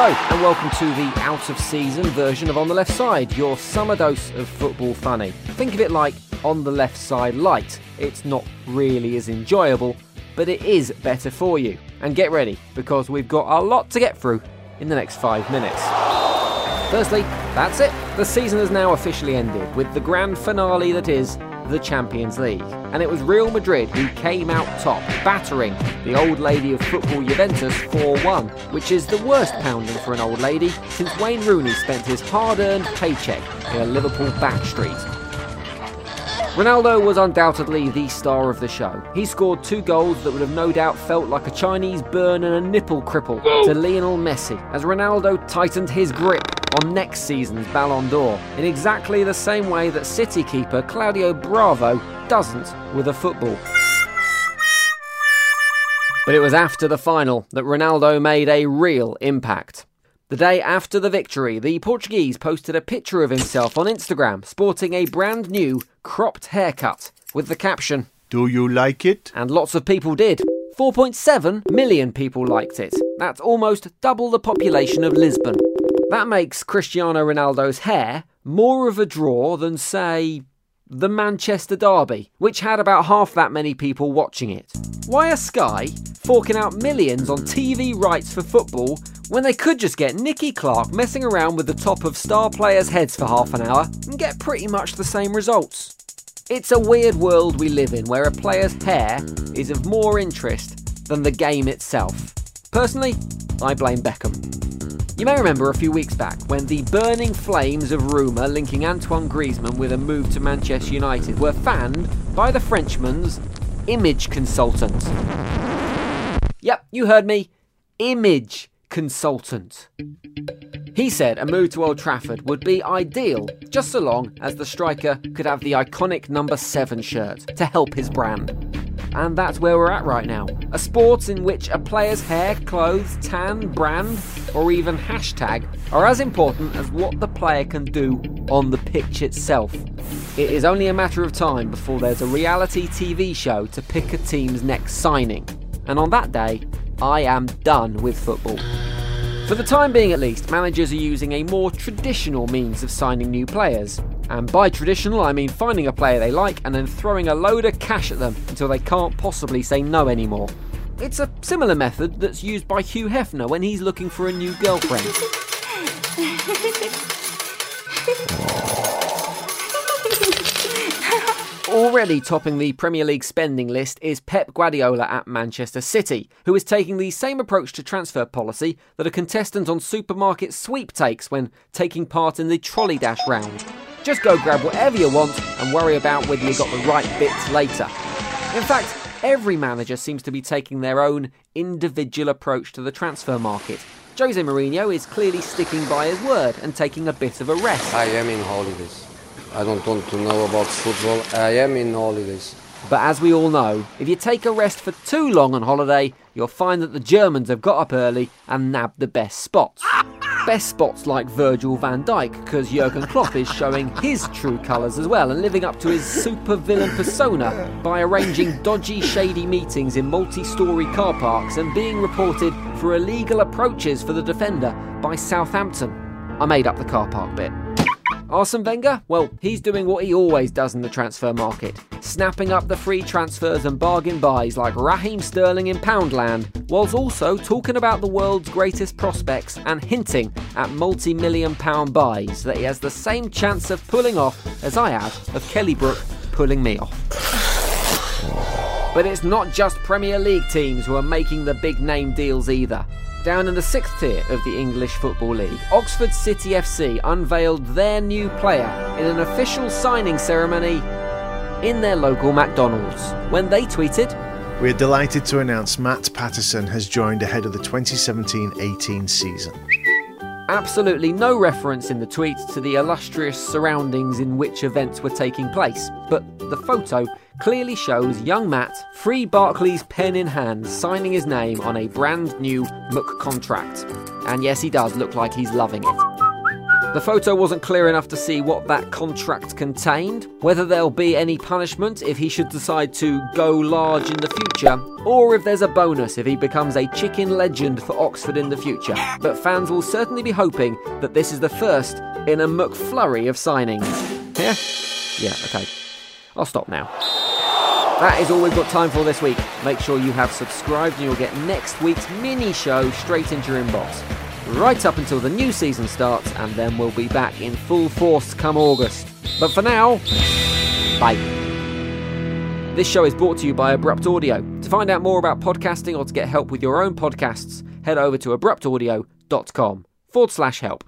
Hello, and welcome to the out of season version of On the Left Side, your summer dose of football funny. Think of it like On the Left Side Light. It's not really as enjoyable, but it is better for you. And get ready, because we've got a lot to get through in the next five minutes. Firstly, that's it. The season has now officially ended with the grand finale that is the Champions League. And it was Real Madrid who came out top, battering the old lady of football Juventus 4 1, which is the worst pounding for an old lady since Wayne Rooney spent his hard earned paycheck in a Liverpool backstreet. Ronaldo was undoubtedly the star of the show. He scored two goals that would have no doubt felt like a Chinese burn and a nipple cripple to Lionel Messi as Ronaldo tightened his grip on next season's Ballon d'Or in exactly the same way that City keeper Claudio Bravo doesn't with a football. But it was after the final that Ronaldo made a real impact. The day after the victory, the Portuguese posted a picture of himself on Instagram sporting a brand new cropped haircut with the caption, Do you like it? and lots of people did. 4.7 million people liked it. That's almost double the population of Lisbon. That makes Cristiano Ronaldo's hair more of a draw than, say, the Manchester Derby, which had about half that many people watching it. Why are Sky forking out millions on TV rights for football when they could just get Nicky Clarke messing around with the top of star players' heads for half an hour and get pretty much the same results? It's a weird world we live in where a player's hair is of more interest than the game itself. Personally, I blame Beckham. You may remember a few weeks back when the burning flames of rumour linking Antoine Griezmann with a move to Manchester United were fanned by the Frenchman's image consultant. Yep, you heard me. Image consultant. He said a move to Old Trafford would be ideal, just so long as the striker could have the iconic number 7 shirt to help his brand. And that's where we're at right now. A sport in which a player's hair, clothes, tan, brand, or even hashtag are as important as what the player can do on the pitch itself. It is only a matter of time before there's a reality TV show to pick a team's next signing. And on that day, I am done with football. For the time being at least, managers are using a more traditional means of signing new players. And by traditional, I mean finding a player they like and then throwing a load of cash at them until they can't possibly say no anymore. It's a similar method that's used by Hugh Hefner when he's looking for a new girlfriend. Already topping the Premier League spending list is Pep Guardiola at Manchester City, who is taking the same approach to transfer policy that a contestant on supermarket sweep takes when taking part in the trolley dash round. Just go grab whatever you want and worry about whether you got the right bits later. In fact, every manager seems to be taking their own individual approach to the transfer market. Jose Mourinho is clearly sticking by his word and taking a bit of a rest. I am in holidays. I don't want to know about football. I am in holidays. But as we all know, if you take a rest for too long on holiday, you'll find that the Germans have got up early and nabbed the best spots. Best spots like Virgil van Dijk, because Jurgen Klopp is showing his true colours as well and living up to his supervillain persona by arranging dodgy, shady meetings in multi story car parks and being reported for illegal approaches for the defender by Southampton. I made up the car park bit. Arsene Wenger? Well, he's doing what he always does in the transfer market, snapping up the free transfers and bargain buys like Raheem Sterling in Poundland, whilst also talking about the world's greatest prospects and hinting at multi million pound buys that he has the same chance of pulling off as I have of Kelly Brook pulling me off. But it's not just Premier League teams who are making the big name deals either. Down in the sixth tier of the English Football League, Oxford City FC unveiled their new player in an official signing ceremony in their local McDonald's when they tweeted, We're delighted to announce Matt Patterson has joined ahead of the 2017 18 season. Absolutely no reference in the tweet to the illustrious surroundings in which events were taking place, but the photo clearly shows young Matt, free Barclays pen in hand, signing his name on a brand new Mook contract. And yes, he does look like he's loving it. The photo wasn't clear enough to see what that contract contained, whether there'll be any punishment if he should decide to go large in the future, or if there's a bonus if he becomes a chicken legend for Oxford in the future. But fans will certainly be hoping that this is the first in a McFlurry of signings. Yeah? Yeah, okay. I'll stop now. That is all we've got time for this week. Make sure you have subscribed and you'll get next week's mini show straight into your inbox. Right up until the new season starts, and then we'll be back in full force come August. But for now, bye. This show is brought to you by Abrupt Audio. To find out more about podcasting or to get help with your own podcasts, head over to abruptaudio.com forward slash help.